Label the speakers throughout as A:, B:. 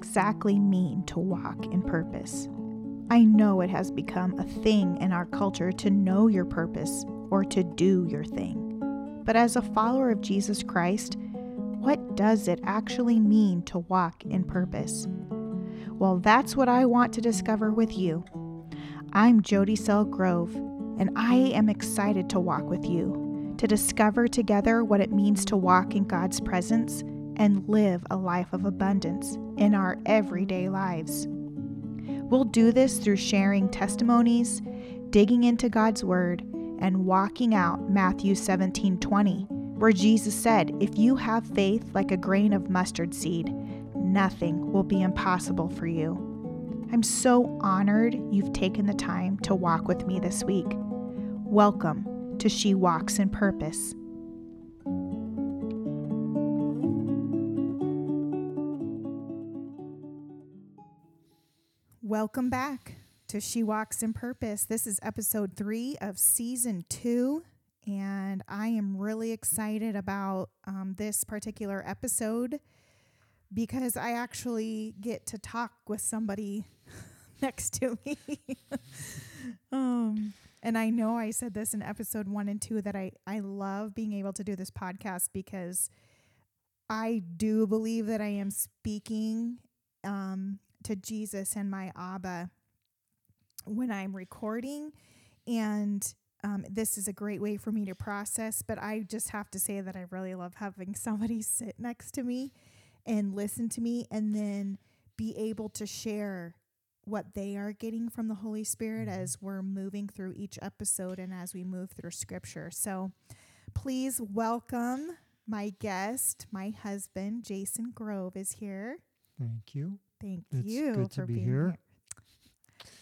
A: exactly mean to walk in purpose? I know it has become a thing in our culture to know your purpose or to do your thing. But as a follower of Jesus Christ, what does it actually mean to walk in purpose? Well, that's what I want to discover with you. I'm Jody Sell Grove, and I am excited to walk with you, to discover together what it means to walk in God's presence and live a life of abundance in our everyday lives. We'll do this through sharing testimonies, digging into God's Word, and walking out Matthew 17 20, where Jesus said, If you have faith like a grain of mustard seed, nothing will be impossible for you. I'm so honored you've taken the time to walk with me this week. Welcome to She Walks in Purpose. Welcome back to She Walks in Purpose. This is episode three of season two, and I am really excited about um, this particular episode because I actually get to talk with somebody next to me. um, and I know I said this in episode one and two that I, I love being able to do this podcast because I do believe that I am speaking um, to Jesus and my Abba when I'm recording. And um, this is a great way for me to process. But I just have to say that I really love having somebody sit next to me and listen to me and then be able to share what they are getting from the Holy Spirit
B: Mm-hmm.
A: as we're moving through each episode and as we move through scripture. So please welcome my guest, my husband, Jason Grove, is here.
B: Thank you.
A: Thank
B: It's
A: you for
B: be
A: being
B: here.
A: here.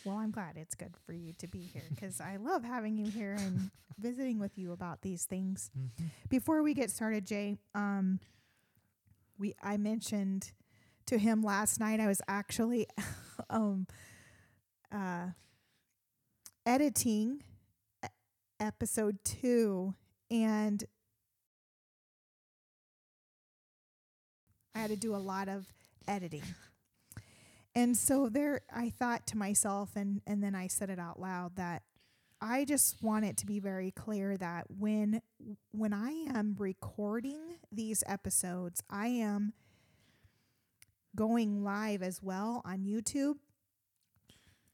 A: Well, I'm glad it's good for you to be here because I love having you here and visiting with you about these things.
B: Mhm.
A: Before we get started, Jay, um, we I mentioned to him last night I was actually um, uh, editing episode two, and I had to do a lot of editing. And so there I thought to myself and and then I said it out loud that I just want it to be very clear that when when I am recording these episodes, I am going live as well on YouTube.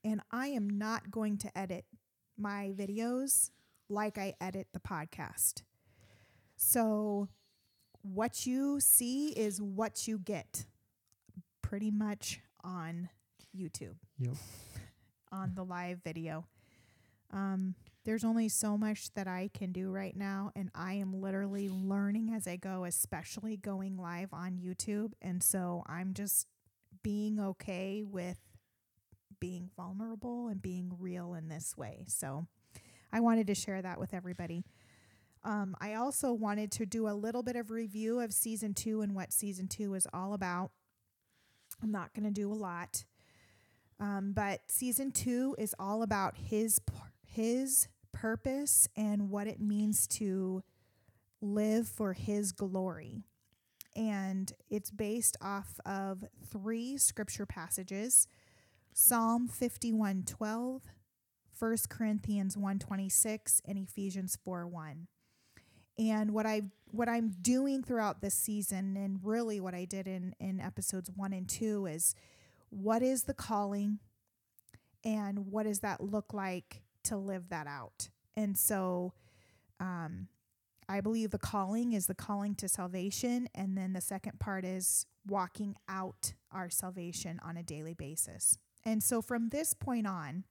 A: And I am not going to edit my videos like I edit the podcast. So what you see is what you get pretty much on YouTube
B: Yep.
A: on the live video. Um, there's only so much that I can do right now, and I am literally learning as I go, especially going live on YouTube. And so I'm just being okay with being vulnerable and being real in this way. So I wanted to share that with everybody. Um, I also wanted to do a little bit of review of season two and what season two is all about. I'm not going to do a lot. Um, but season two is all about his his purpose and what it means to live for his glory. And it's based off of three scripture passages Psalm 51 12, 1 Corinthians 1 26, and Ephesians 4 1. And what I what I'm doing throughout this season, and really what I did in in episodes one and two, is what is the calling, and what does that look like to live that out. And so, um, I believe the calling is the calling to salvation, and then the second part is walking out our salvation on a daily basis. And so, from this point on,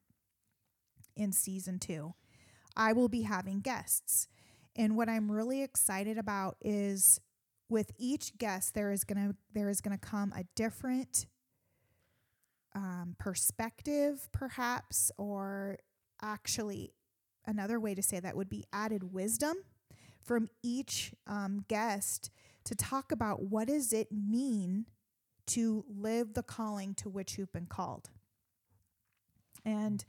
A: in season two, I will be having guests. And what I'm really excited about is with each guest there is gonna there is gonna come a different um, perspective, perhaps, or actually another way to say that would be added wisdom from each um, guest to talk about what does it mean to live the calling to which you've been called. And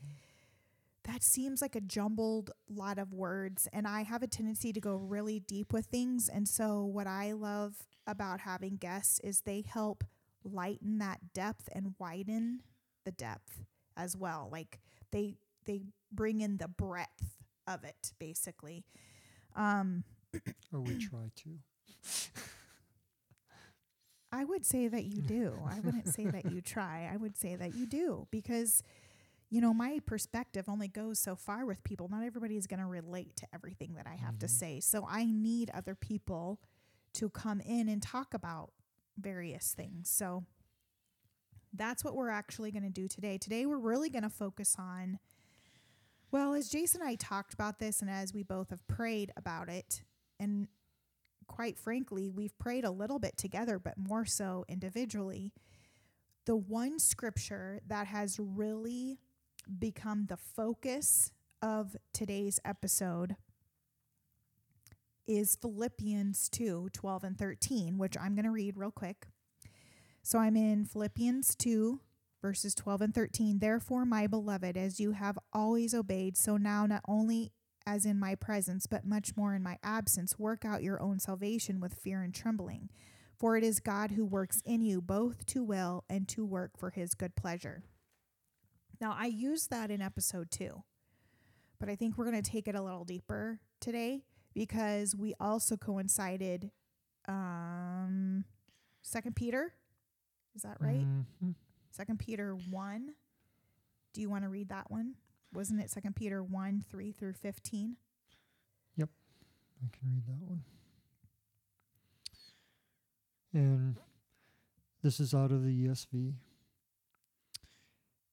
A: that seems like a jumbled lot of words and i have a tendency to go really deep with things and so what i love about having guests is they help lighten that depth and widen the depth as well. Like they they bring in the breadth of it basically. Um
B: or we try to.
A: I would say that you do. I wouldn't say that you try. I would say that you do because you know, my perspective only goes so far with people. Not everybody is going to relate to everything that I have mm-hmm. to say. So I need other people to come in and talk about various things. So that's what we're actually going to do today. Today, we're really going to focus on, well, as Jason and I talked about this, and as we both have prayed about it, and quite frankly, we've prayed a little bit together, but more so individually. The one scripture that has really become the focus of today's episode is Philippians 2 12 and 13, which I'm going to read real quick. So I'm in Philippians 2, verses 12 and 13. Therefore, my beloved, as you have always obeyed, so now not only as in my presence, but much more in my absence, work out your own salvation with fear and trembling. For it is God who works in you both to will and to work for his good pleasure. Now, I used that in episode two, but I think we're going to take it a little deeper today because we also coincided um second peter. Is that right? Mm-hmm. second peter 1 do you want to read that one? Wasn't it second peter 1 3 through 15
B: yep i can read that one. And this is out of the esv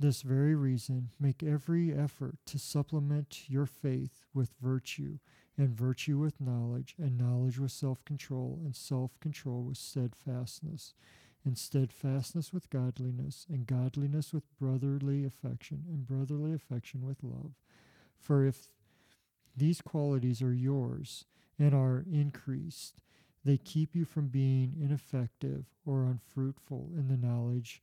B: this very reason, make every effort to supplement your faith with virtue, and virtue with knowledge, and knowledge with self control, and self control with steadfastness, and steadfastness with godliness, and godliness with brotherly affection, and brotherly affection with love. For if these qualities are yours and are increased, they keep you from being ineffective or unfruitful in the knowledge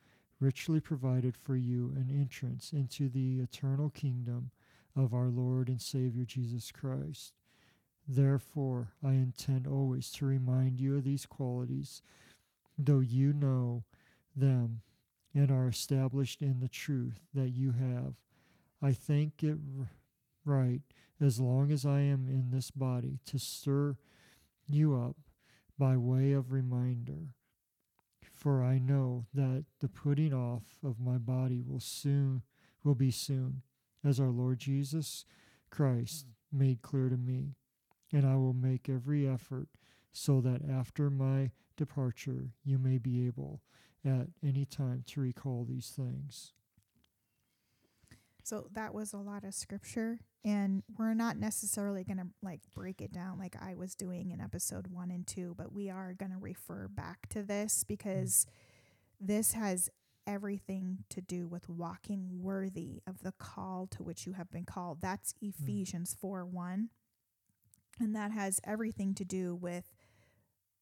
B: richly provided for you an entrance into the eternal kingdom of our Lord and Savior Jesus Christ. Therefore, I intend always to remind you of these qualities, though you know them and are established in the truth that you have. I think it right, as long as I am in this body, to stir you up by way of reminder for I know that the putting off of my body will soon will be soon, as our Lord Jesus Christ hmm. made clear to me. And I will make every effort so that after my departure you may be able at any time to recall these things.
A: So that was a lot of scripture and we're not necessarily going to like break it down like I was doing in episode 1 and 2, but we are going to refer back to this because this has everything to do with walking worthy of the call to which you have been called. That's hmm. Ephesians 4 1. And that has everything to do with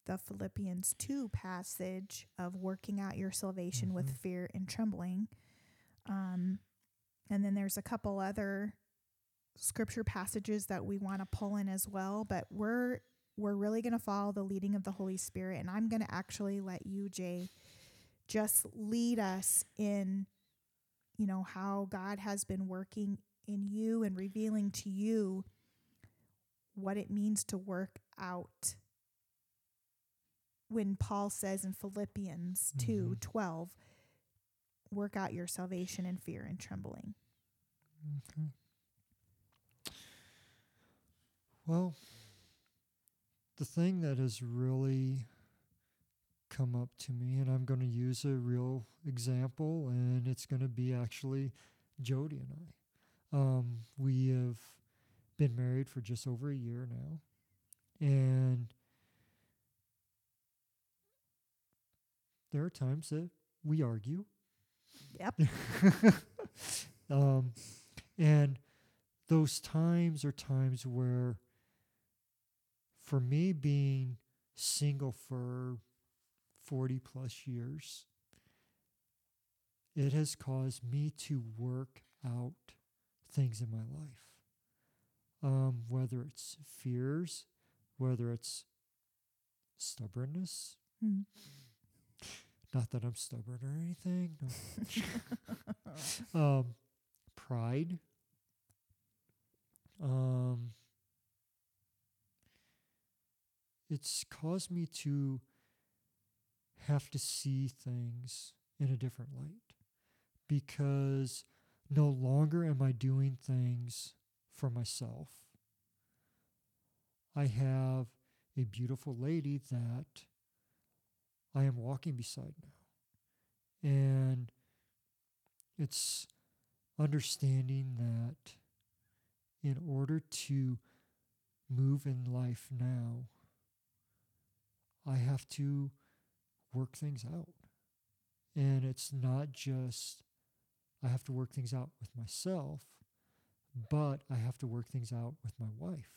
A: the Philippians 2 passage of working out your salvation mm-hmm. with fear and trembling. Um, and then there's a couple other scripture passages that we want to pull in as well, but we're we're really going to follow the leading of the Holy Spirit and I'm going to actually let you Jay just lead us in you know how God has been working in you and revealing to you what it means to work out when Paul says in Philippians mm-hmm. 2 12, work out your salvation in fear and trembling.
B: Okay. Well, the thing that has really come up to me, and I'm going to use a real example, and it's going to be actually Jody and I. Um, we have been married for just over a year now, and there are times that we argue.
A: Yep.
B: um, and those times are times where, for me, being single for 40 plus years, it has caused me to work out things in my life. Um, whether it's fears, whether it's stubbornness.
A: Mm.
B: Not that I'm stubborn or anything. No. um, pride. Um, it's caused me to have to see things in a different light because no longer am I doing things for myself. I have a beautiful lady that I am walking beside now. And it's understanding that in order to move in life now, I have to work things out. And it's not just I have to work things out with myself, but I have to work things out with my wife.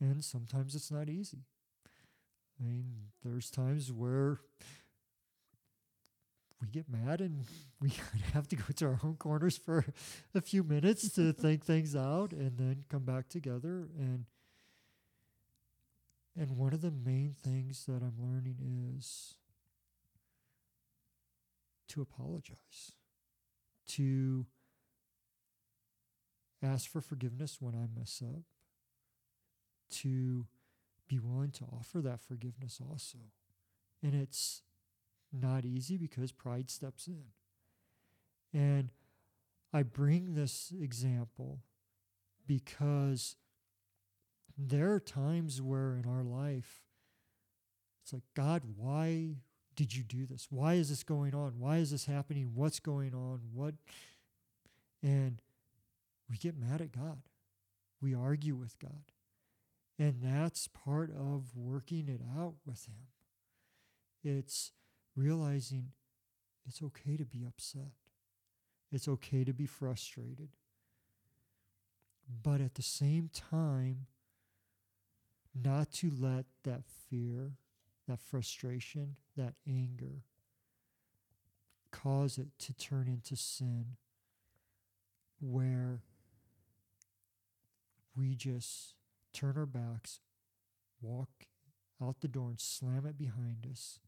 B: And sometimes it's not easy. I mean, there's times where we get mad and we have to go to our own corners for a few minutes to think things out and then come back together and and one of the main things that I'm learning is to apologize, to ask for forgiveness when I mess up, to be willing to offer that forgiveness also. And it's not easy because pride steps in. And I bring this example because there are times where in our life it's like, God, why did you do this? Why is this going on? Why is this happening? What's going on? What? And we get mad at God. We argue with God. And that's part of working it out with Him. It's realizing it's okay to be upset, it's okay to be frustrated. But at the same time, not to let that fear, that frustration, that anger cause it to turn into sin where we just turn our backs, walk out the door, and slam it behind us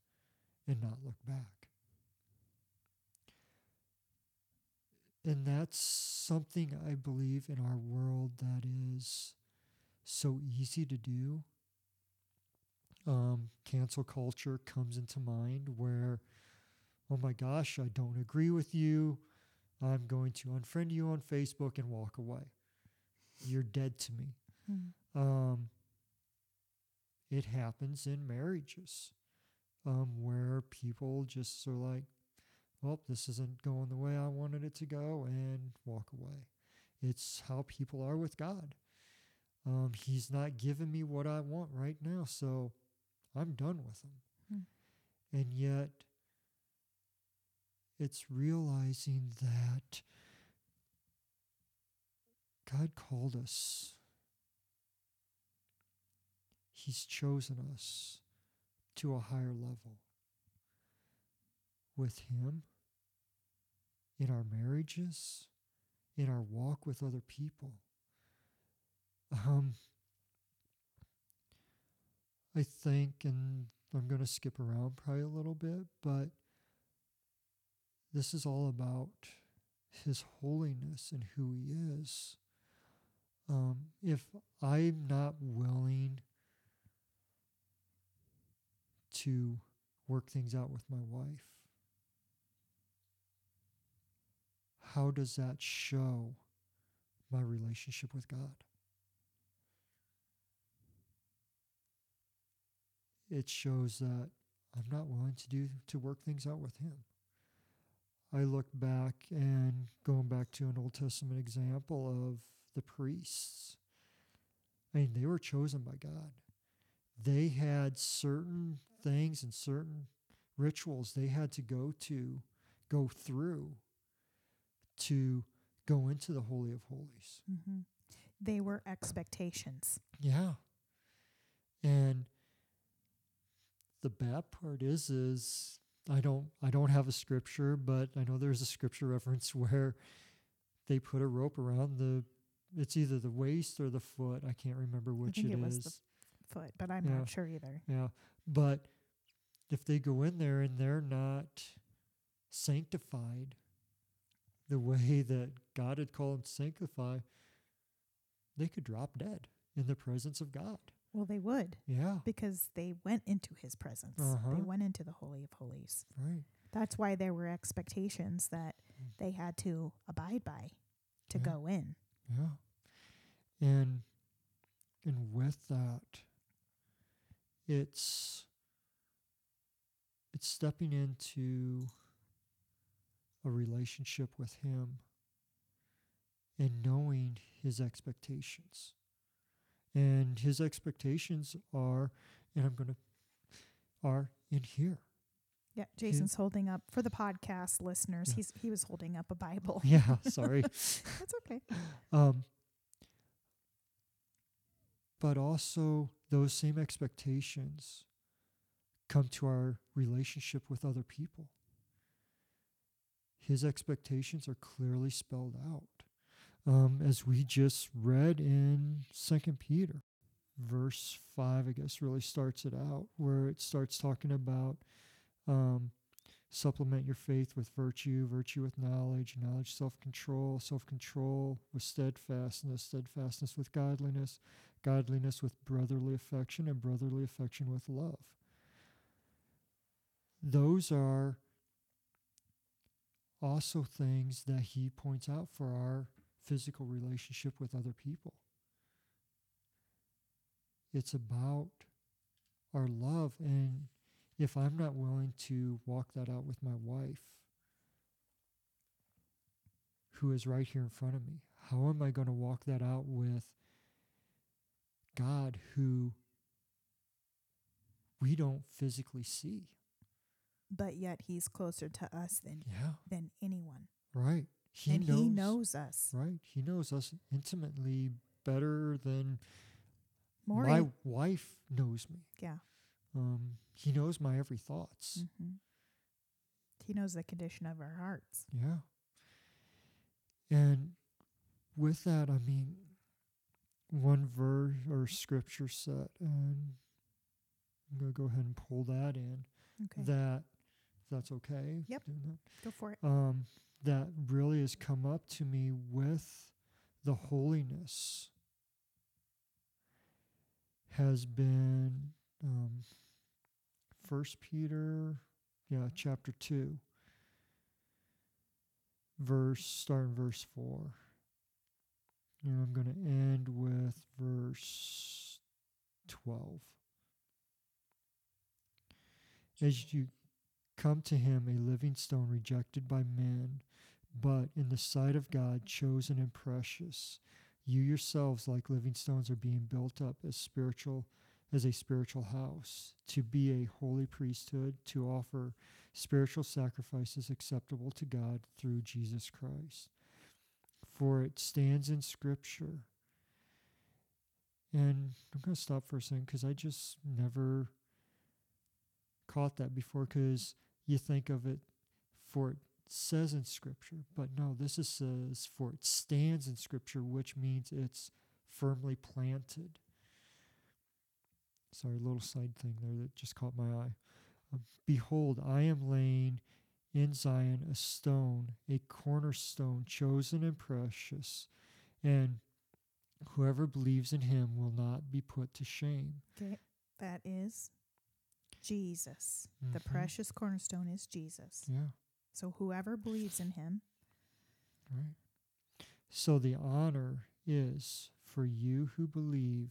B: and not look back. And that's something I believe in our world that is so easy to do. Um, cancel culture comes into mind where, oh my gosh, I don't agree with you. I'm going to unfriend you on Facebook and walk away. You're dead to me.
A: Mm.
B: Um, it happens in marriages um, where people just are like, well, this isn't going the way I wanted it to go, and walk away. It's how people are with God. Um, he's not giving me what I want right now, so I'm done with him.
A: Hmm.
B: And yet, it's realizing that God called us He's chosen us to a higher level with Him in our marriages, in our walk with other people. Um, I think, and I'm going to skip around probably a little bit, but this is all about His holiness and who He is. Um, if I'm not willing to work things out with my wife. how does that show my relationship with God? It shows that I'm not willing to do to work things out with him. I look back and going back to an Old Testament example of the priests. I mean, they were chosen by God. They had certain things and certain rituals they had to go to, go through to go into the Holy of Holies.
A: Mm-hmm. They were expectations.
B: Yeah. And the bad part is is I don't I don't have a scripture, but I know there's a scripture reference where they put a rope around the it's either the waist or the foot. I can't remember which it
A: it
B: is.
A: But I'm
B: Yeah.
A: not sure either.
B: Yeah. But if they go in there and they're not sanctified the way that God had called them to sanctify, they could drop dead in the presence of God.
A: Well, they would
B: Yeah.
A: because they went into his presence.
B: Uh-huh.
A: They went into the Holy of Holies.
B: Right.
A: That's why there were expectations that
B: Mm.
A: they had to abide by to
B: Yeah.
A: go in.
B: Yeah. And and with that it's it's stepping into a relationship with him and knowing his expectations. And his expectations are and I'm going to are in here.
A: Yeah, Jason's holding up for the podcast listeners.
B: Yeah.
A: He's he was holding up a Bible.
B: Yeah, sorry.
A: That's okay.
B: Um, but also, those same expectations come to our relationship with other people. His expectations are clearly spelled out, um, as we just read in Second Peter, verse five. I guess really starts it out, where it starts talking about um, supplement your faith with virtue, virtue with knowledge, knowledge self control, self control with steadfastness, steadfastness with godliness, godliness with brotherly affection, and brotherly affection with love. Those are also things that he points out for our physical relationship with other people. It's about our love and if I'm not willing to walk that out with my wife, who is right here in front of me, how am I going to walk that out with God, who we don't physically see?
A: But yet he's closer to us than
B: Yeah,
A: than anyone.
B: right. He
A: and
B: knows,
A: he knows us
B: right. He knows us intimately better than
A: more.
B: my
A: in-
B: wife knows me.
A: yeah.
B: Um, he knows my every thoughts.
A: hmm He knows the condition of our hearts.
B: Yeah. And with that, I mean, one verse or scripture set, and I'm going to go ahead and pull that in.
A: Okay.
B: That, that's okay.
A: Yep.
B: that,
A: Go for it.
B: Um, that really has come up to me with the holiness has been um, First Peter, yeah, chapter two, verse starting verse four. And I'm going to end with verse twelve. As you come to him, a living stone rejected by men, but in the sight of God, chosen and precious. You yourselves, like living stones, are being built up as spiritual as a spiritual house, to be a holy priesthood, to offer spiritual sacrifices acceptable to God through Jesus Christ. For it stands in Scripture. And I'm going to stop for a second because I just never caught that before because you think of it for it says in Scripture, but no, this is says for it stands in Scripture, which means it's firmly planted. Sorry, little side thing there that just caught my eye. Um, Behold, I am laying in Zion a stone, a cornerstone, chosen and precious, and whoever believes in him will not be put to shame.
A: Okay. That is Jesus. The
B: Mhm.
A: precious cornerstone is Jesus.
B: Yeah,
A: So whoever believes in him
B: Right. So the honor is for you who believe,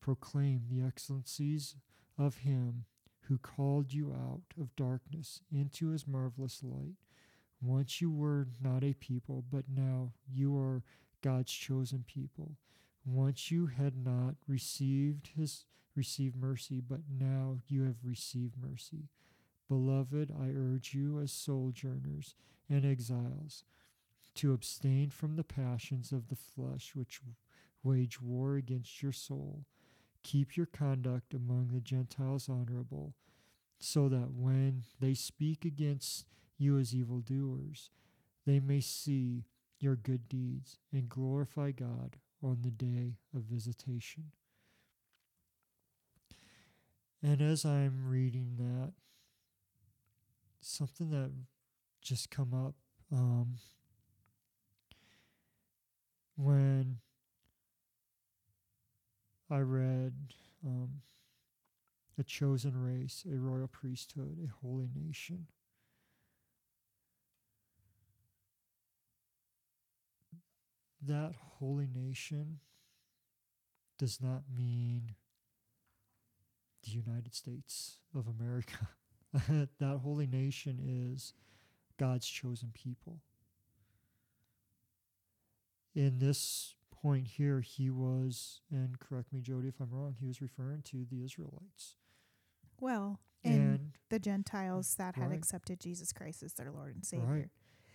B: proclaim the excellencies of him who called you out of darkness into his marvelous light. Once you were not a people, but now you are God's chosen people. Once you had not received his received mercy, but now you have received mercy. Beloved, I urge you as sojourners and exiles to abstain from the passions of the flesh which wage war against your soul. Keep your conduct among the Gentiles honorable, so that when they speak against you as evildoers, they may see your good deeds and glorify God on the day of visitation. And as I'm reading that, something that just come up um, when I read um, a chosen race, a royal priesthood, a holy nation. That holy nation does not mean the United States of America. that holy nation is God's chosen people. In this point here, he was, and correct me, Jody, if I'm wrong, he was referring to the Israelites.
A: Well, and,
B: And
A: the Gentiles that had accepted Jesus Christ as their Lord and Savior.
B: right,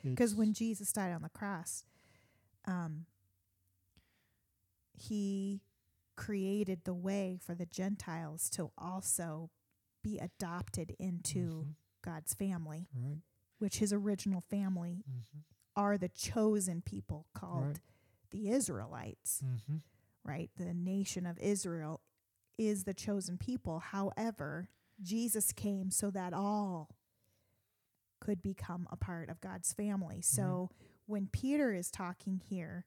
A: Because when Jesus died on the cross, um, he created the way for the Gentiles to also be adopted into
B: Mhm,
A: God's family,
B: right,
A: which his original family
B: hmm
A: are the chosen people called
B: Right.
A: The Israelites,
B: hmm
A: right? The nation of Israel is the chosen people. However, Jesus came so that all could become a part of God's family. So when Peter is talking here,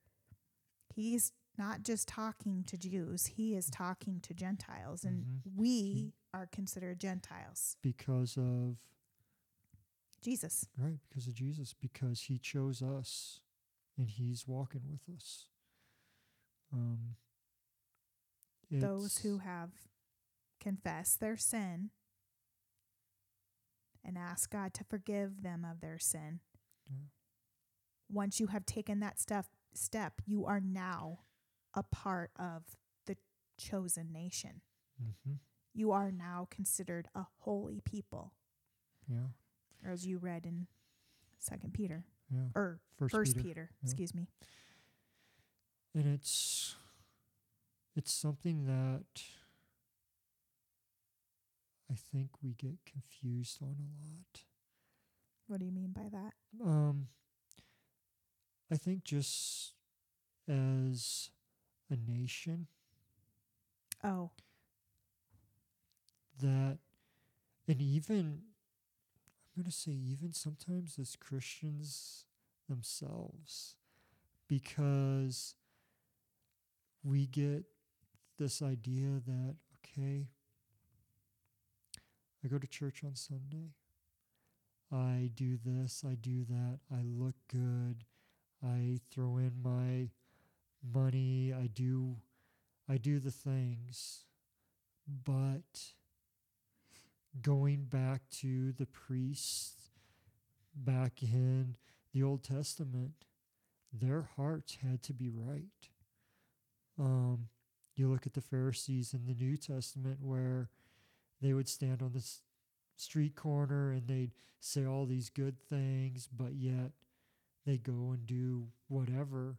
A: he's not just talking to Jews, he is talking to Gentiles. And we are considered Gentiles.
B: because of
A: Jesus.
B: right because of Jesus because he chose us and he's walking with us. Um,
A: those who have confessed their sin and ask God to forgive them of their sin.
B: Yeah.
A: Once you have taken that step step, you are now a part of the chosen nation.
B: Mhm,
A: You are now considered a holy people,
B: yeah
A: or as you read in Second Peter
B: yeah
A: or
B: First,
A: First
B: Peter.
A: Peter,
B: yeah.
A: excuse me.
B: and it's it's something that I think we get confused on a lot.
A: What do you mean by that?
B: Um, I think just as a nation
A: Oh,
B: that, and even going to say even sometimes as Christians themselves, because we get this idea that okay, I go to church on Sunday. I do this, I do that, I look good, I throw in my money, I do I do the things. But going back to the priests back in the Old Testament, their hearts had to be right. Um, you look at the Pharisees in the New Testament where they would stand on the street corner and they'd say all these good things, but yet they go and do whatever.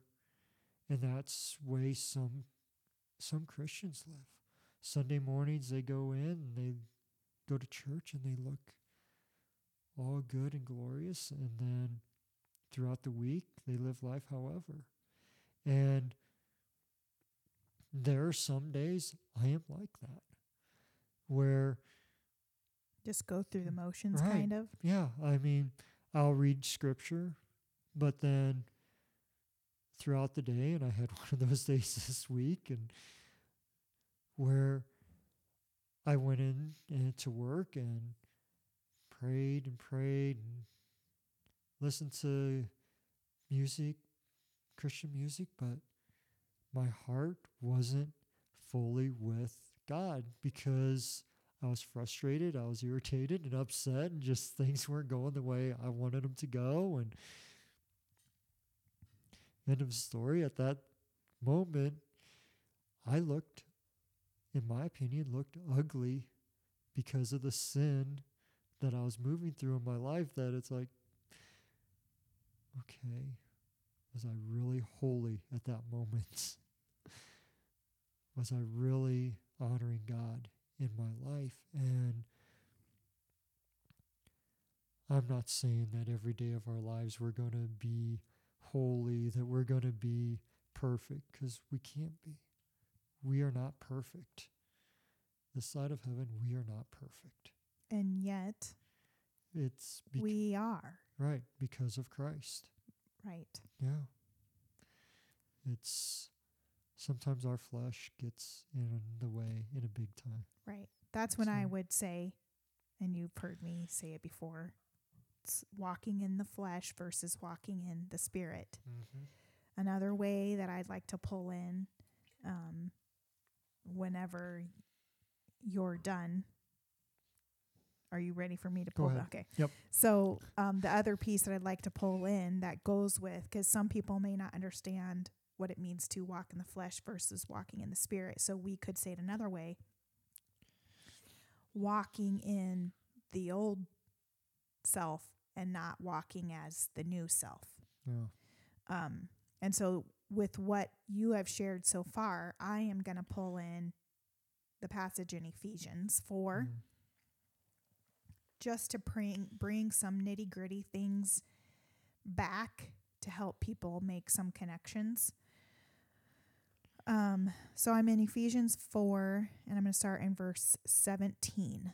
B: And that's way some some Christians live. Sunday mornings they go in and they go to church and they look all good and glorious and then throughout the week they live life however. And there are some days I am like that where
A: Just go through the motions,
B: Right.
A: kind of.
B: Yeah, I mean, I'll read scripture, but then throughout the day, and I had one of those days this week, and where I went in to work and prayed and prayed and listened to music, Christian music, but my heart wasn't fully with God because I was frustrated, I was irritated and upset, and just things weren't going the way I wanted them to go. And end of story. At that moment, I looked, in my opinion, looked ugly because of the sin that I was moving through in my life. That it's like, okay, was I really holy at that moment? was I really honoring God in my life? And I'm not saying that every day of our lives we're going to be holy, that we're going to be perfect, because we can't be. We are not perfect. This side of heaven, we are not perfect.
A: And yet,
B: It's
A: we are.
B: right because of Christ.
A: Right.
B: Yeah. It's sometimes our flesh gets in the way in a big time.
A: Right. That's when I would say, and you've heard me say it before, it's walking in the flesh versus walking in the spirit.
B: Mm-hmm.
A: Another way that I'd like to pull in um, whenever you're done. Are you ready for me to
B: Go
A: pull?
B: ahead.
A: Okay.
B: Yep.
A: So um, the other piece that I'd like to pull in that goes with, because some people may not understand what it means to walk in the flesh versus walking in the spirit. So we could say it another way walking in the old self and not walking as the new self.
B: Yeah.
A: Um, and so, with what you have shared so far, I am going to pull in the passage in Ephesians 4
B: Mm.
A: just to bring, bring some nitty gritty things back to help people make some connections. Um, so I'm in Ephesians 4, and I'm going to start in verse 17.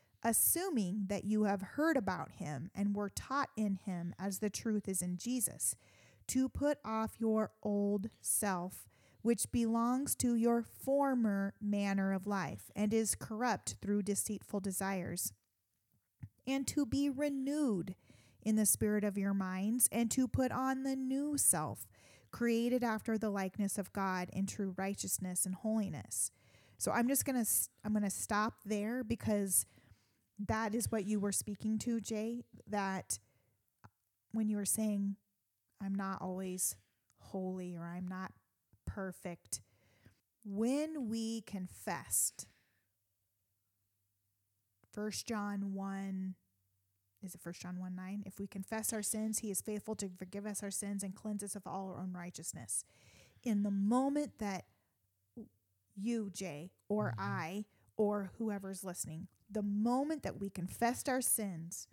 A: assuming that you have heard about him and were taught in him as the truth is in Jesus, to put off your old self, which belongs to your former manner of life and is corrupt through deceitful desires, and to be renewed in the spirit of your minds, and to put on the new self, created after the likeness of God in true righteousness and holiness. So I'm just going to I'm going to stop there because that is what you were speaking to, Jay, that when you were saying, I'm not always holy or I'm not perfect, when we confessed, First John 1, is it First John 1 9? If we confess our sins, he is faithful to forgive us our sins and cleanse us of all our unrighteousness. In the moment that you, Jay, or
B: Mhm.
A: I, or whoever's listening, the moment that we confessed our sins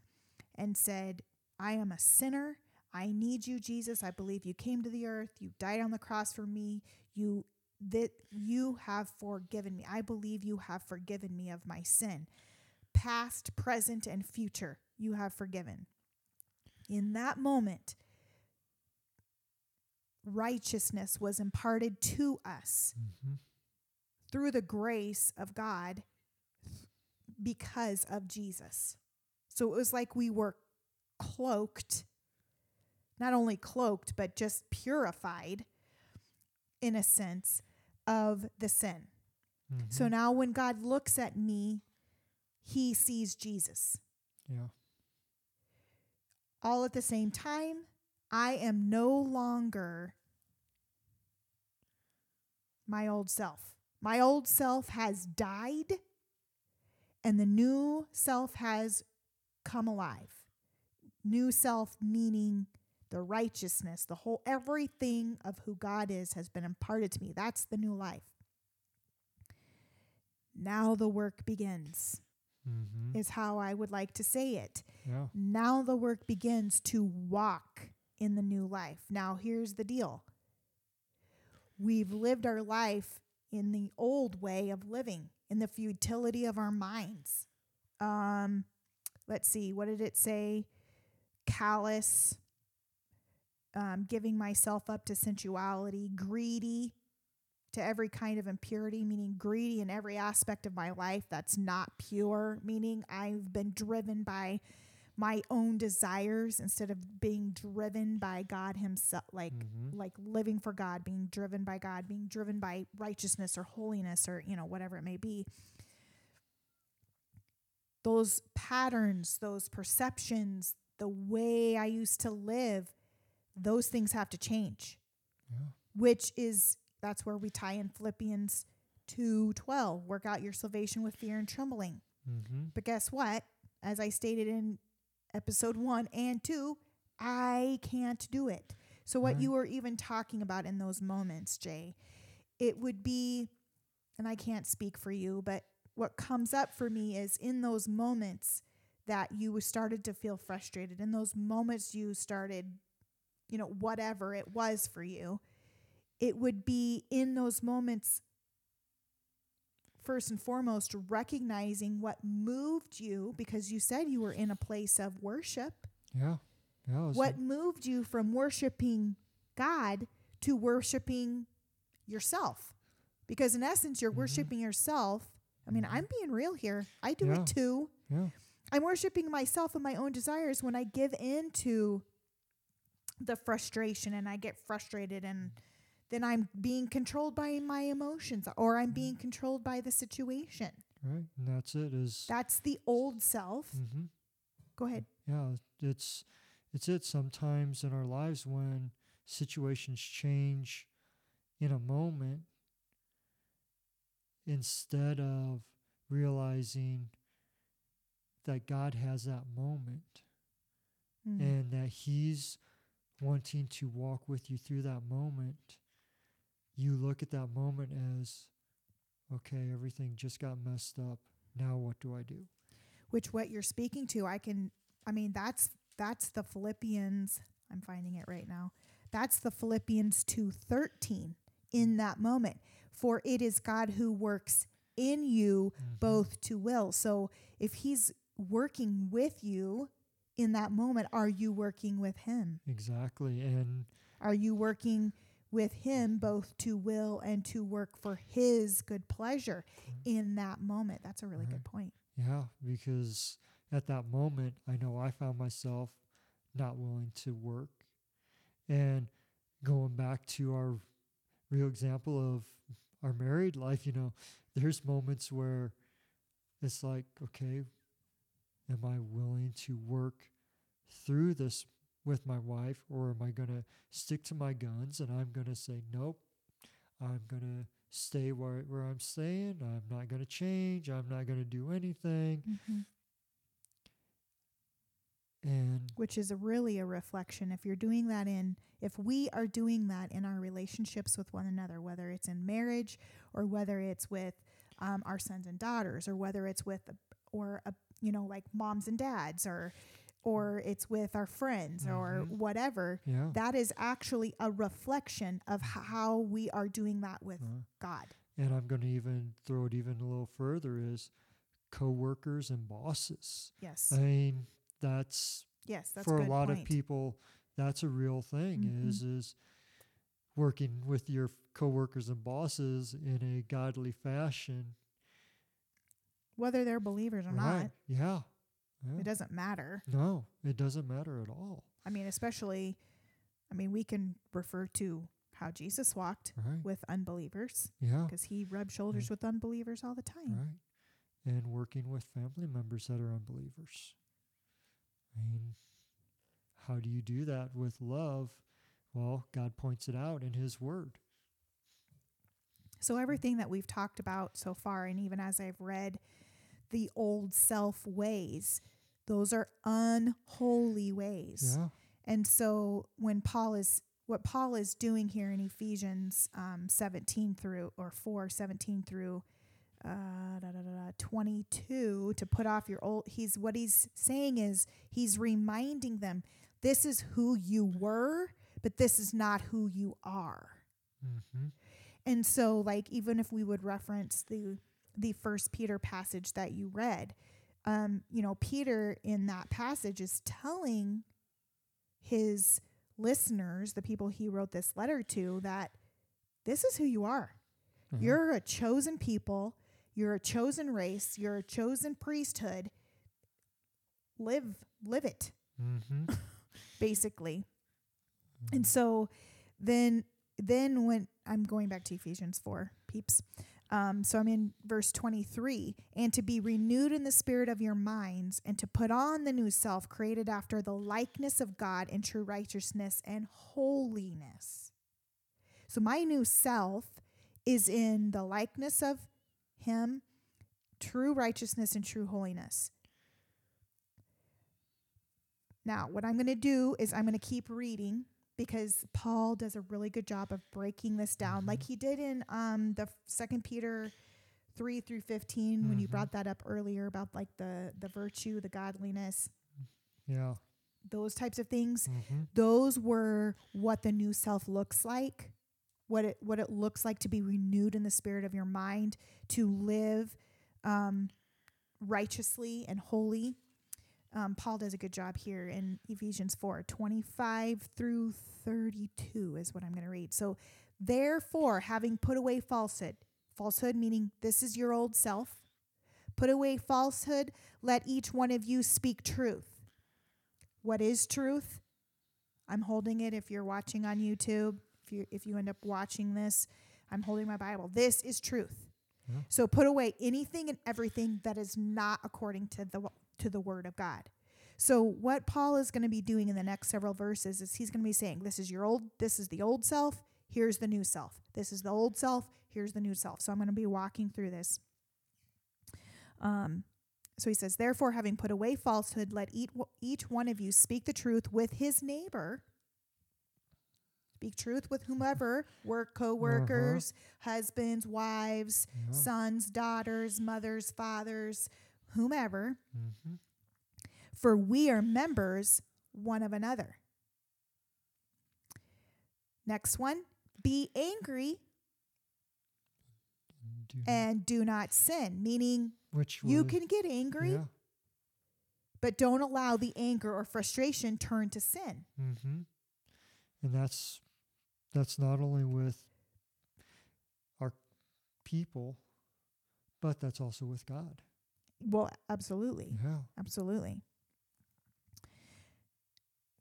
A: and said, I am a sinner. I need you, Jesus. I believe you came to the earth. You died on the cross for me. You that you have forgiven me. I believe you have forgiven me of my sin. Past, present, and future, you have forgiven. In that moment, righteousness was imparted to us
B: Mm-hmm.
A: through the grace of God because of Jesus. So it was like we were cloaked, not only cloaked, but just purified in a sense of the sin. So
B: Mm-hmm.
A: now when God looks at me, he sees Jesus.
B: yeah.
A: All at the same time, I am no longer my old self. My old self has died and the new self has come alive. New self meaning the righteousness, the whole everything of who God is has been imparted to me. That's the new life. Now the work begins,
B: Mm-hmm.
A: is how I would like to say it.
B: Yeah.
A: Now the work begins to walk in the new life. Now, here's the deal we've lived our life in the old way of living, in the futility of our minds. Um, let's see, what did it say? Callous, um, giving myself up to sensuality, greedy to every kind of impurity, meaning greedy in every aspect of my life that's not pure, meaning I've been driven by my own desires instead of being driven by God himself like
B: Mm-hmm.
A: like living for God, being driven by God, being driven by righteousness or holiness or you know whatever it may be. Those patterns, those perceptions, the way I used to live, those things have to change
B: Yeah.
A: which is that's where we tie in Philippians 2:12 work out your salvation with fear and trembling
B: Mm-hmm.
A: but guess what as I stated in episode 1 and 2 I can't do it so what
B: Right.
A: you were even talking about in those moments Jay it would be and I can't speak for you but what comes up for me is in those moments that you started to feel frustrated in those moments you started you know whatever it was for you it would be in those moments first and foremost recognizing what moved you because you said you were in a place of worship
B: Yeah. Yeah.
A: what moved you from worshiping God to worshiping yourself because in essence you're
B: Mhm.
A: worshiping yourself I mean. I'm being real here I do
B: Yeah.
A: it too
B: Yeah.
A: I'm worshiping myself and my own desires when I give in to the frustration and I get frustrated and then I'm being controlled by my emotions or I'm being controlled by the situation.
B: Right. And that's it. Is
A: That's the old self.
B: mm-hmm.
A: Go ahead.
B: yeah. It's it's it. Sometimes in our lives when situations change in a moment, instead of realizing that God has that moment
A: Mm.
B: and that He's wanting to walk with you through that moment, you look at that moment as, okay, everything just got messed up. Now what do I do?
A: Which what you're speaking to, I can I mean that's that's the Philippians I'm finding it right now. That's the Philippians 2:13 in that moment. For it is God who works in you
B: Mhm.
A: both to will. So if he's working with you in that moment, are you working with him?
B: Exactly. And
A: Are you working with him both to will and to work for his good pleasure mm-hmm. in that moment? That's a really
B: Right.
A: good point.
B: yeah, because at that moment, I know I found myself not willing to work. And going back to our real example of our married life, you know, there's moments where it's like, okay, am I willing to work through this with my wife or am I going to stick to my guns and I'm going to say, nope, I'm going to stay where, where I'm staying. I'm not going to change. I'm not going to do anything. And
A: Which is a really a reflection. If you're doing that in, if we are doing that in our relationships with one another, whether it's in marriage or whether it's with um, our sons and daughters, or whether it's with, a, or a, you know, like moms and dads, or, or it's with our friends, or
B: Mhm.
A: whatever,
B: yeah.
A: that is actually a reflection of how we are doing that with
B: uh,
A: God.
B: and I'm going to even throw it even a little further is coworkers and bosses.
A: Yes.
B: I mean, that's
A: yes. That's
B: for
A: a
B: lot
A: point.
B: of people that's a real thing
A: Mhm.
B: is is working with your coworkers and bosses in a godly fashion.
A: Whether they're believers or
B: right.
A: not,
B: Yeah. Yeah.
A: it doesn't matter.
B: No, it doesn't matter at all.
A: I mean, especially, I mean, we can refer to how Jesus walked
B: Right.
A: with unbelievers
B: Yeah.
A: because he rubbed shoulders with unbelievers all the time.
B: Right. And working with family members that are unbelievers. I mean, how do you do that with love? Well, God points it out in His Word.
A: So, everything that we've talked about so far, and even as I've read the old self ways, those are unholy ways.
B: Yeah.
A: And so, when Paul is what Paul is doing here in Ephesians um, 17 through or 4 17 through uh, da, da, da, da, 22 to put off your old he's what he's saying is he's reminding them this is who you were but this is not who you are
B: Mm-hmm.
A: and so like even if we would reference the the first peter passage that you read um you know peter in that passage is telling his listeners the people he wrote this letter to that this is who you are
B: Uh-huh.
A: you're a chosen people you're a chosen race you're a chosen priesthood live live it
B: Mm-hmm.
A: basically. And so then then when I'm going back to Ephesians 4, peeps. Um, so I'm in verse 23, and to be renewed in the spirit of your minds, and to put on the new self created after the likeness of God in true righteousness and holiness. So my new self is in the likeness of Him, true righteousness and true holiness. Now, what I'm going to do is I'm going to keep reading because Paul does a really good job of breaking this down, like he did in um, the Second Peter three through 15 when you
B: Mhm.
A: brought that up earlier about like the the virtue, the godliness,
B: Yeah.
A: those types of things.
B: Mm-hmm.
A: Those were what the new self looks like, what it what it looks like to be renewed in the spirit of your mind, to live um, righteously and holy. Um, Paul does a good job here in Ephesians 4 25 through 32 is what I'm going to read. So, therefore, having put away falsehood, falsehood meaning this is your old self, put away falsehood, let each one of you speak truth. What is truth? I'm holding it if you're watching on YouTube. If you if you end up watching this, I'm holding my Bible. This is truth. So put away anything and everything that is not according to the to the word of God. So what Paul is going to be doing in the next several verses is he's going to be saying, this is your old this is the old self, here's the new self. This is the old self, here's the new self. So I'm going to be walking through this. Um so he says, therefore, having put away falsehood, let each, each one of you speak the truth with his neighbor. Speak truth with whomever, work co-workers, husbands, wives,
B: Yeah.
A: sons, daughters, mothers, fathers, whomever,
B: Mm-hmm.
A: for we are members one of another. Next one, be angry
B: Do,
A: and do not sin, meaning
B: which
A: you can get angry,
B: Yeah.
A: but don't allow the anger or frustration turn to sin.
B: Mm-hmm. And that's that's not only with our people, but that's also with God.
A: Well, absolutely.
B: Yeah.
A: Absolutely.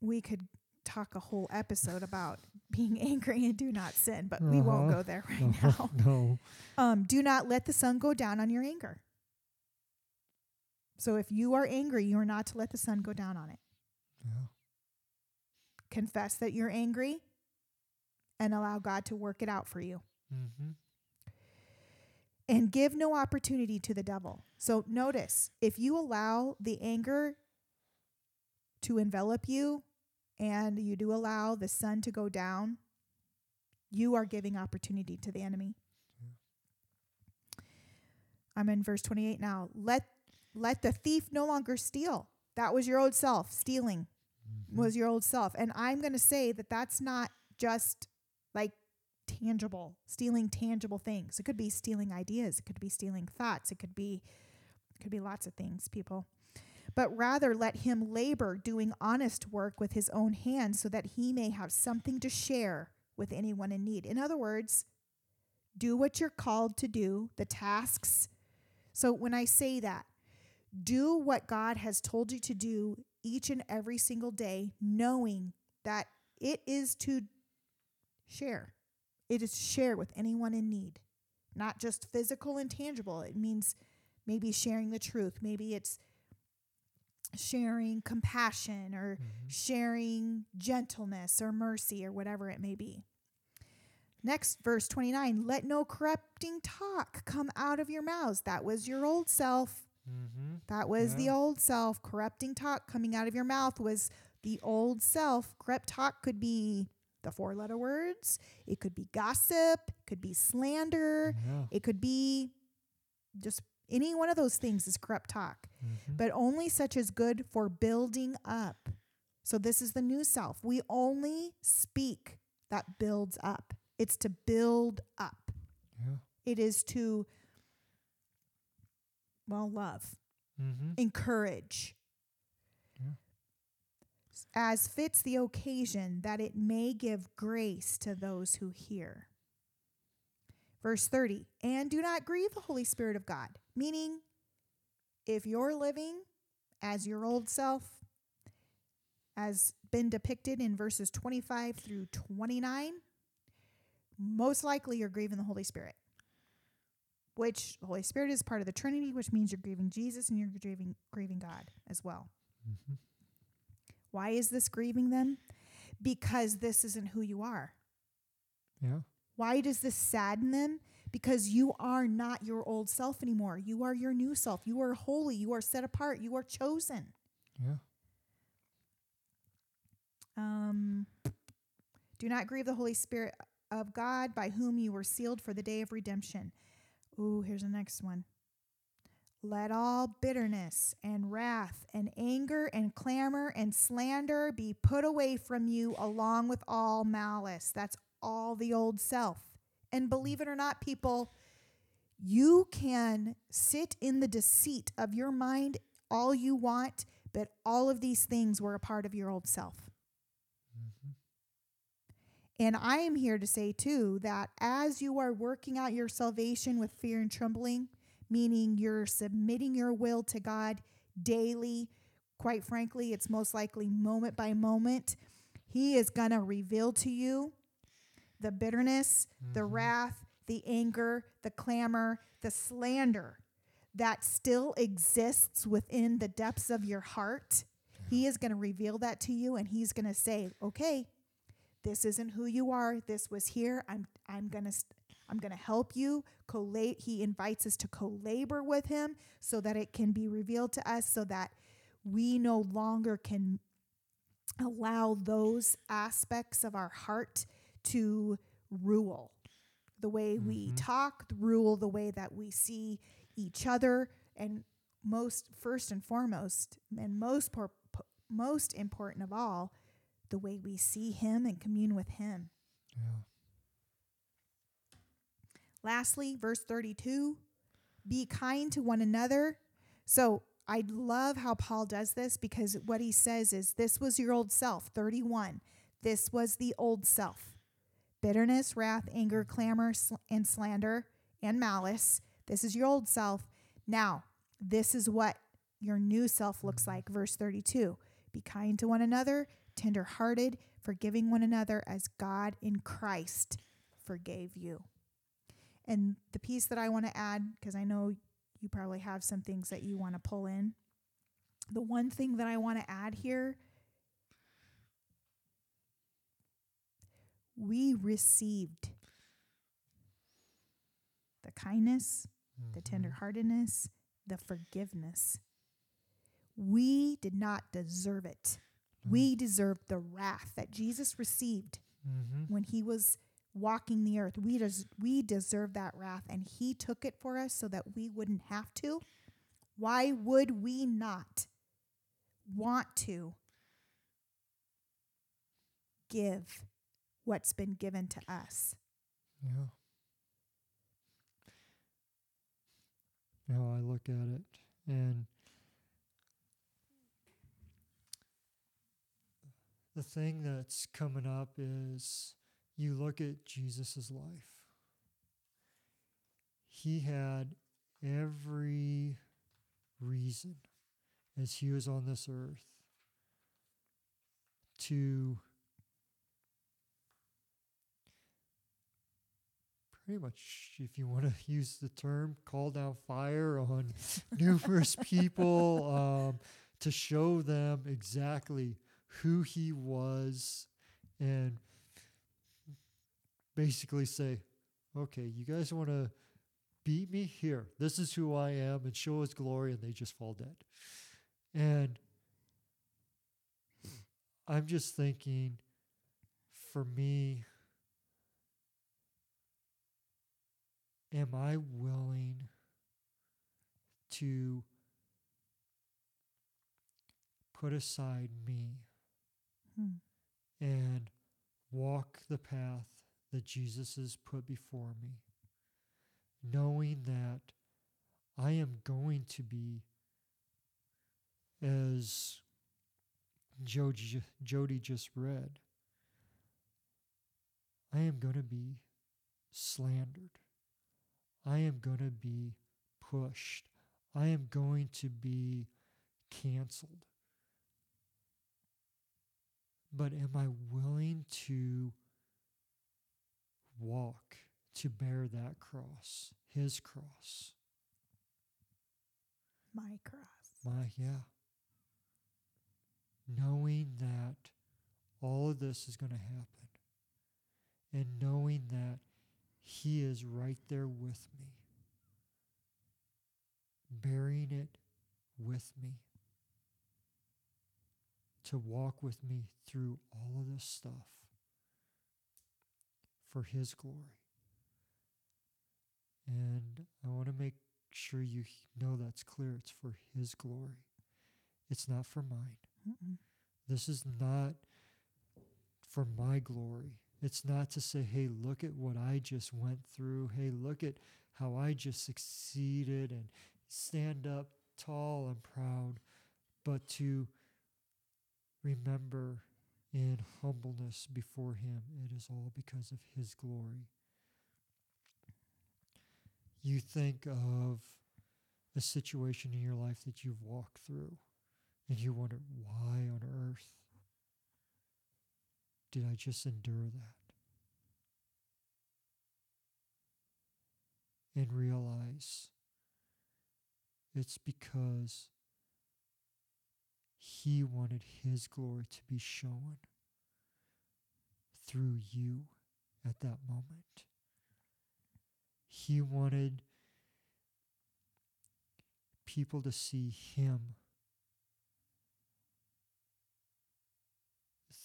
A: We could talk a whole episode about being angry and do not sin, but we won't
B: Uh-huh.
A: go there right
B: No,
A: now.
B: no.
A: Um, do not let the sun go down on your anger. So if you are angry, you are not to let the sun go down on it.
B: Yeah.
A: Confess that you're angry and allow God to work it out for you.
B: Mm-hmm.
A: And give no opportunity to the devil. So notice if you allow the anger to envelop you and you do allow the sun to go down, you are giving opportunity to the enemy. I'm in verse 28 now. Let let the thief no longer steal. That was your old self. Stealing
B: Mm-hmm.
A: was your old self. And I'm going to say that that's not just like tangible, stealing tangible things. It could be stealing ideas, it could be stealing thoughts, it could be it could be lots of things, people. But rather let him labor doing honest work with his own hands so that he may have something to share with anyone in need. In other words, do what you're called to do, the tasks. So when I say that, do what God has told you to do each and every single day, knowing that it is to share. It is to share with anyone in need, not just physical and tangible. It means maybe sharing the truth. Maybe it's sharing compassion or
B: Mhm.
A: sharing gentleness or mercy or whatever it may be. Next, verse 29 let no corrupting talk come out of your mouths. That was your old self.
B: Mm-hmm.
A: That was the old self. Corrupting talk coming out of your mouth was the old self. Corrupt talk could be the four letter words, it could be gossip, it could be slander,
B: Yeah.
A: it could be just any one of those things is corrupt talk,
B: Mhm.
A: but only such as good for building up. So this is the new self. We only speak that builds up. It's to build up.
B: Yeah.
A: It is to well love
B: Mm-hmm.
A: encourage. As fits the occasion that it may give grace to those who hear. Verse 30 And do not grieve the Holy Spirit of God, meaning if you're living as your old self, as been depicted in verses 25 through 29, most likely you're grieving the Holy Spirit which the Holy Spirit is part of the Trinity, which means you're grieving Jesus and you're grieving grieving God as well.
B: Mm-hmm.
A: Why is this grieving them? Because this isn't who you are.
B: Yeah.
A: Why does this sadden them? Because you are not your old self anymore. You are your new self. You are holy. You are set apart. You are chosen.
B: Yeah.
A: Um, do not grieve the Holy Spirit of God, by whom you were sealed for the day of redemption. Ooh, here's the next one. Let all bitterness and wrath and anger and clamor and slander be put away from you, along with all malice. That's all the old self. And believe it or not, people, you can sit in the deceit of your mind all you want, but all of these things were a part of your old self.
B: Mm-hmm.
A: And I am here to say, too, that as you are working out your salvation with fear and trembling, meaning you're submitting your will to God daily, quite frankly, it's most likely moment by moment, He is going to reveal to you the bitterness, the
B: Mhm.
A: wrath, the anger, the clamor, the slander that still exists within the depths of your heart. He is going to reveal that to you and he's going to say, "Okay, this isn't who you are. This was here. I'm I'm going to st- I'm going to help you collate he invites us to co-labor with him so that it can be revealed to us so that we no longer can allow those aspects of our heart to rule the way we
B: Mhm.
A: talk, rule the way that we see each other, and most first and foremost, and most por- po- most important of all, the way we see Him and commune with Him.
B: Yeah.
A: Lastly, verse 32 be kind to one another. So I love how Paul does this because what he says is this was your old self, 31. This was the old self bitterness, wrath, anger, clamor, sl- and slander, and malice. This is your old self. Now, this is what your new self looks like. Verse 32 Be kind to one another, tenderhearted, forgiving one another as God in Christ forgave you. And the piece that I want to add, because I know you probably have some things that you want to pull in. The one thing that I want to add here we received the kindness, the
B: Mhm.
A: tenderheartedness, the forgiveness. We did not deserve it.
B: No.
A: We deserved the wrath that Jesus received
B: Mhm.
A: when he was walking the earth. We des- we deserve that wrath and he took it for us so that we wouldn't have to. Why would we not want to give what's been given to us?
B: Yeah. Now I look at it and the thing that's coming up is you look at Jesus' life. He had every reason as he was on this earth to pretty much, if you want to use the term, call down fire on numerous people um, to show them exactly who he was and basically say, okay, you guys want to beat me? Here, this is who I am, and show his glory, and they just fall dead. And I'm just thinking, for me, am I willing to put aside me
A: Hmm.
B: and walk the path that Jesus has put before me, knowing that I am going to be, as Jody, just read, I am going to be slandered. I am going to be pushed. I am going to be canceled. But am I willing to walk to bear that cross, his cross?
A: My cross.
B: My, yeah. Knowing that all of this is going to happen and knowing that he is right there with me, bearing it with me, to walk with me through all of this stuff for his glory. And I want to make sure you know that's clear. It's for his glory, it's not for mine.
A: Mm-mm.
B: This is not for my glory. It's not to say, hey, look at what I just went through. Hey, look at how I just succeeded and stand up tall and proud, but to remember in humbleness before Him, it is all because of His glory. You think of a situation in your life that you've walked through and you wonder, why on earth did I just endure that? And realize it's because He wanted His glory to be shown through you at that moment. He wanted people to see Him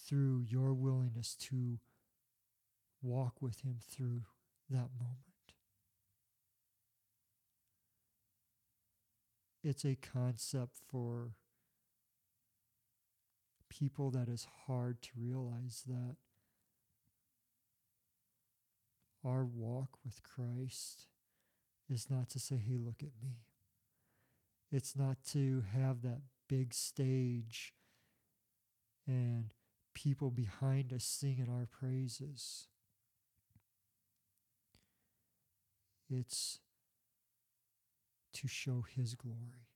B: through your willingness to walk with Him through that moment. It's a concept for people that is hard to realize that our walk with Christ is not to say, hey, look at me. It's not to have that big stage and people behind us singing our praises. It's to show His glory.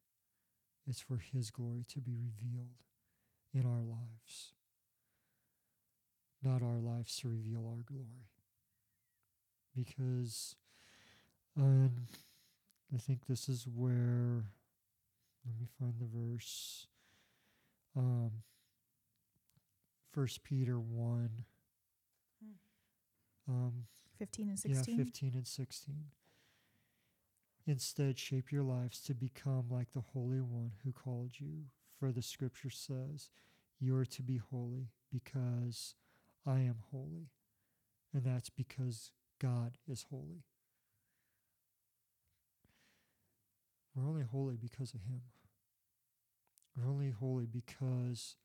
B: It's for His glory to be revealed in our lives, not our lives to reveal our glory. Because um, I think this is where, let me find the verse. Um, First Peter 1. Um,
A: 15 and 16.
B: yeah, 15 and 16. Instead, shape your lives to become like the Holy One who called you. For the scripture says, You are to be holy because I am holy. And that's because God is holy. We're only holy because of Him. We're only holy because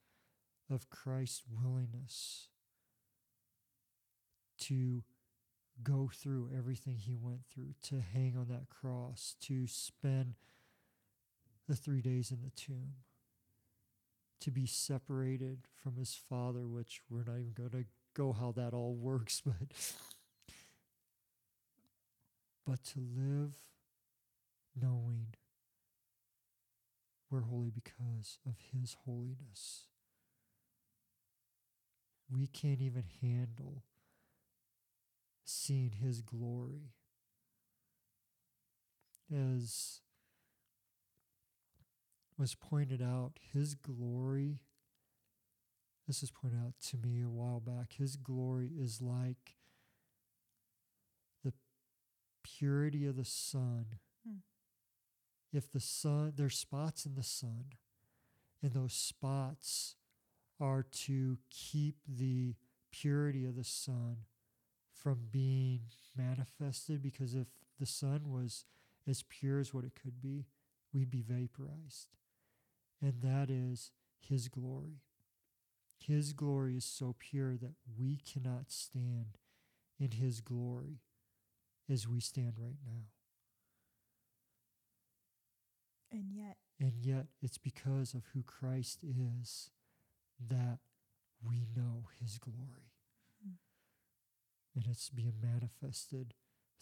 B: of Christ's willingness to go through everything he went through, to hang on that cross, to spend the three days in the tomb, to be separated from his father, which we're not even going to go how that all works, but but to live knowing we're holy because of his holiness. We can't even handle seeing his glory as was pointed out his glory this was pointed out to me a while back his glory is like the purity of the sun.
A: Hmm.
B: If the sun, there's spots in the sun, and those spots are to keep the purity of the sun from being manifested because if the sun was as pure as what it could be, we'd be vaporized. And that is His glory. His glory is so pure that we cannot stand in His glory as we stand right now.
A: And yet,
B: And yet, it's because of who Christ is that we know His glory.
A: Hmm.
B: And it's being manifested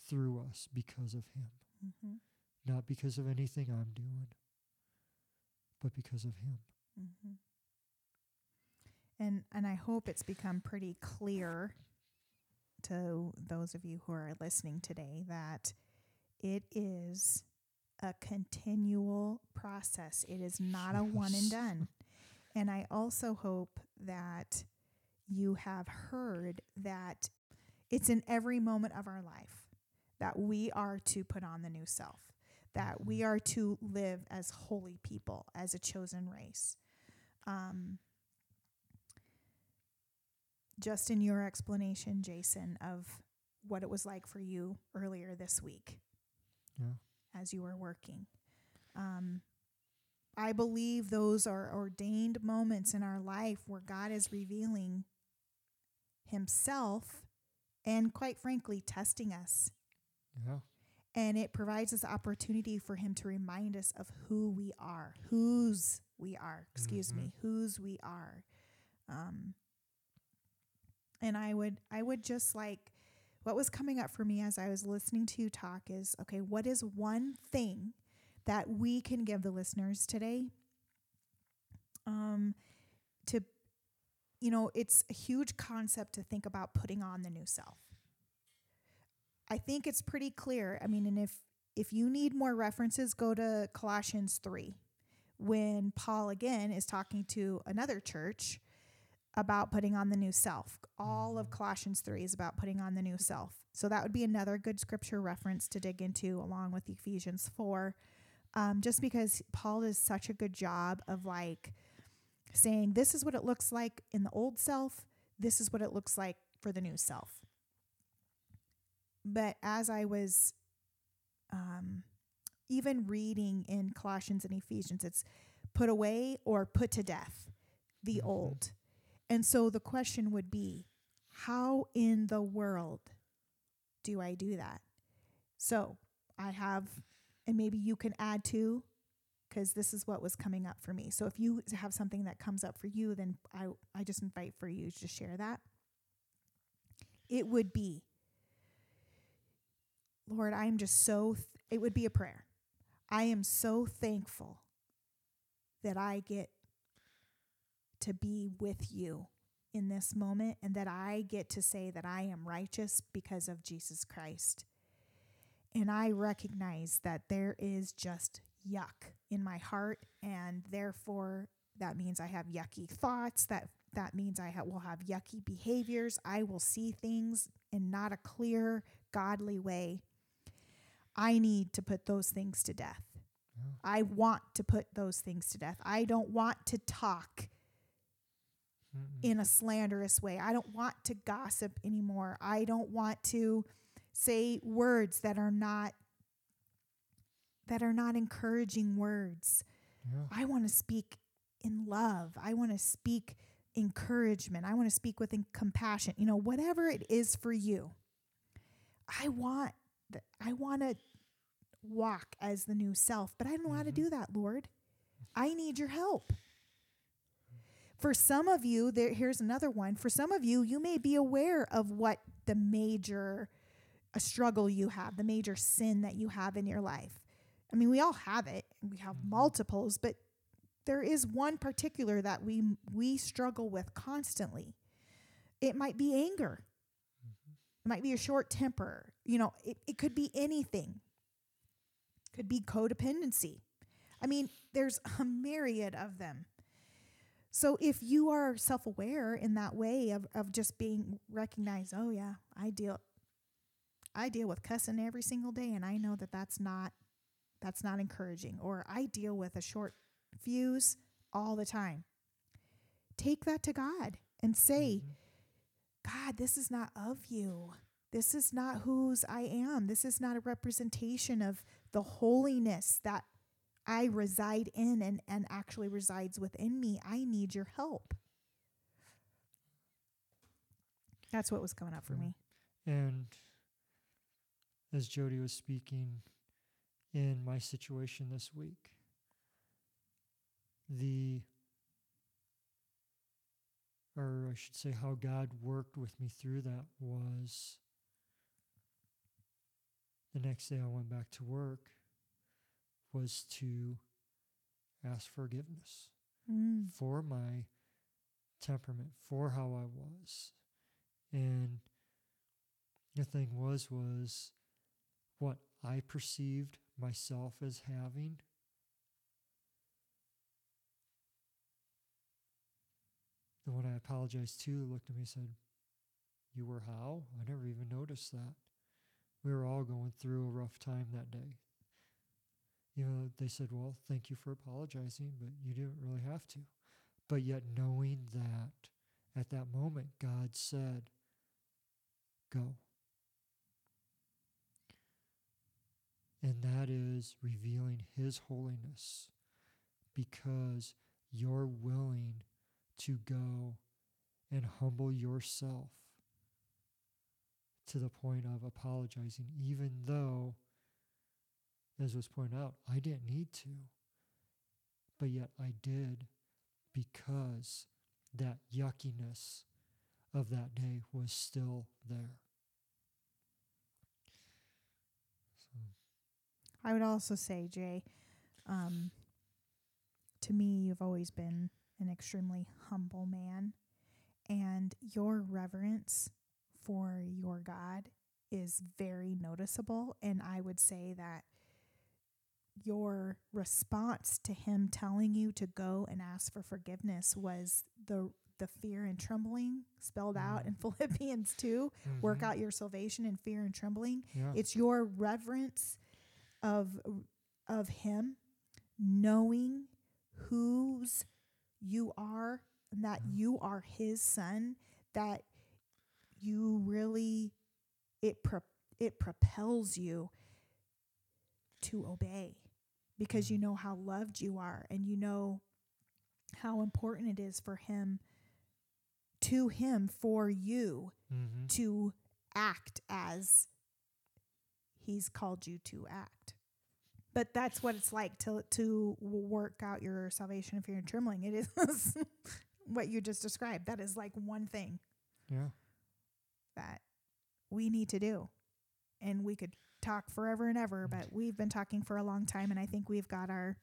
B: through us because of Him.
A: mm-hmm,
B: Not because of anything I'm doing, but because of Him.
A: mm-hmm. and and I hope it's become pretty clear to those of you who are listening today that it is a continual process. It is not a one and done. And I also hope that you have heard that it's in every moment of our life that we are to put on the new self, that we are to live as holy people, as a chosen race. Um, just in your explanation, Jason, of what it was like for you earlier this week
B: Yeah.
A: as you were working. Um, I believe those are ordained moments in our life where God is revealing Himself and, quite frankly, testing us.
B: Yeah.
A: And it provides us opportunity for Him to remind us of who we are, whose we are, excuse
B: Mhm.
A: me, whose we are. Um, and I would, I would just like, what was coming up for me as I was listening to you talk is okay, what is one thing that we can give the listeners today? Um, to, you know, it's a huge concept to think about putting on the new self. I think it's pretty clear. I mean, and if if you need more references, go to Colossians 3 when Paul again is talking to another church about putting on the new self. All of Colossians 3 is about putting on the new self. So that would be another good scripture reference to dig into along with Ephesians 4. Um, just because Paul does such a good job of like saying, this is what it looks like in the old self, this is what it looks like for the new self. But as I was um, even reading in Colossians and Ephesians, it's put away or put to death the
B: Mhm.
A: old. And so the question would be, how in the world do I do that? So I have, and maybe you can add to, because this is what was coming up for me. So if you have something that comes up for you, then I, I just invite for you to share that. It would be, Lord, I am just so, th- it would be a prayer. I am so thankful that I get to be with you in this moment and that I get to say that I am righteous because of Jesus Christ. And I recognize that there is just yuck in my heart and therefore that means I have yucky thoughts that that means I ha- will have yucky behaviors. I will see things in not a clear godly way. I need to put those things to death.
B: Yeah.
A: I want to put those things to death. I don't want to talk
B: Mm-mm.
A: in a slanderous way. I don't want to gossip anymore. I don't want to say words that are not that are not encouraging words.
B: Yeah.
A: I want to speak in love. I want to speak encouragement. I want to speak with compassion. You know, whatever it is for you. I want I want to walk as the new self, but I don't know how to do that, Lord. I need your help. For some of you, there here's another one. For some of you, you may be aware of what the major a struggle you have, the major sin that you have in your life. I mean, we all have it. We have
B: Mhm.
A: multiples, but there is one particular that we we struggle with constantly. It might be anger. It might be a short temper. You know, it, it could be anything. Could be codependency. I mean, there's a myriad of them. So if you are self aware in that way of, of just being recognized, oh yeah, I deal I deal with cussing every single day and I know that that's not that's not encouraging or I deal with a short fuse all the time. Take that to God and say,
B: Mhm.
A: God, this is not of you. This is not whose I am. This is not a representation of the holiness that I reside in and, and actually resides within me. I need your help. That's what was coming up for me.
B: And as Jody was speaking in my situation this week, the, or I should say, how God worked with me through that was the next day I went back to work was to ask forgiveness
A: Mm.
B: for my temperament, for how I was. And the thing was was what I perceived myself as having the one I apologized to looked at me and said, You were how? I never even noticed that. We were all going through a rough time that day. You know, they said, Well, thank you for apologizing, but you didn't really have to. But yet, knowing that at that moment, God said, Go. And that is revealing His holiness because you're willing to go and humble yourself to the point of apologizing, even though, as was pointed out, I didn't need to. But yet I did because that yuckiness of that day was still there. So,
A: I would also say, Jay, um, to me, you've always been an extremely humble man, and your reverence for your God is very noticeable. And I would say that your response to him telling you to go and ask for forgiveness was the the fear and trembling spelled out
B: Mm.
A: in Philippians 2 work
B: mhm,
A: out your salvation in fear and trembling
B: Yeah.
A: it's your reverence of of him knowing whose you are and that
B: Mhm.
A: you are his son that you really it pro- it propels you to obey because you know how loved you are and you know how important it is for him to him for you
B: mhm,
A: to act as he's called you to act. But that's what it's like to to work out your salvation if you're trembling. It is what you just described. That is like one thing
B: Yeah.
A: that we need to do. And we could talk forever and ever, but we've been talking for a long time and I think we've got our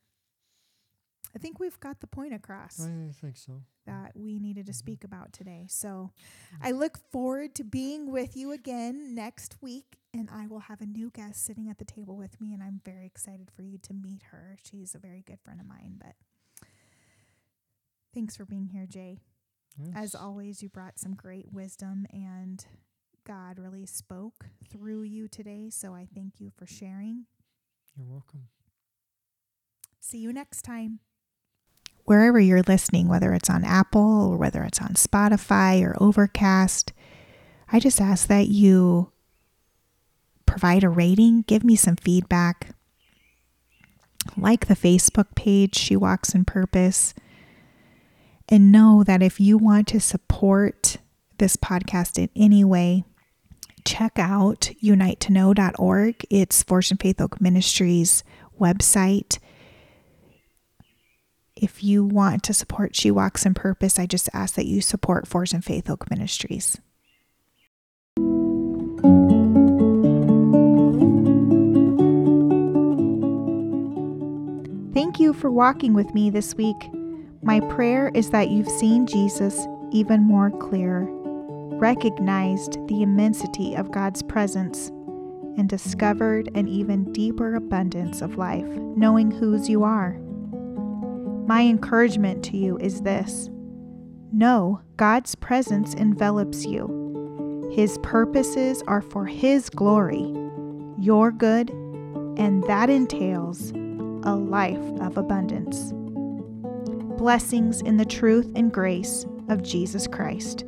A: I think we've got the point across
B: I think so.
A: that we needed to
B: Mhm.
A: speak about today. So I look forward to being with you again next week, and I will have a new guest sitting at the table with me, and I'm very excited for you to meet her. She's a very good friend of mine. But thanks for being here, Jay. As always, you brought some great wisdom, and God really spoke through you today. So I thank you for sharing.
B: You're welcome.
A: See you next time. Wherever you're listening, whether it's on Apple or whether it's on Spotify or Overcast, I just ask that you provide a rating, give me some feedback. Like the Facebook page, She Walks in Purpose. And know that if you want to support this podcast in any way, check out unite2know.org. It's Force and Faith Oak Ministries website if you want to support She Walks in Purpose, I just ask that you support Force and Faith Oak Ministries. Thank you for walking with me this week. My prayer is that you've seen Jesus even more clear, recognized the immensity of God's presence, and discovered an even deeper abundance of life, knowing whose you are. My encouragement to you is this know God's presence envelops you. His purposes are for His glory, your good, and that entails a life of abundance. Blessings in the truth and grace of Jesus Christ.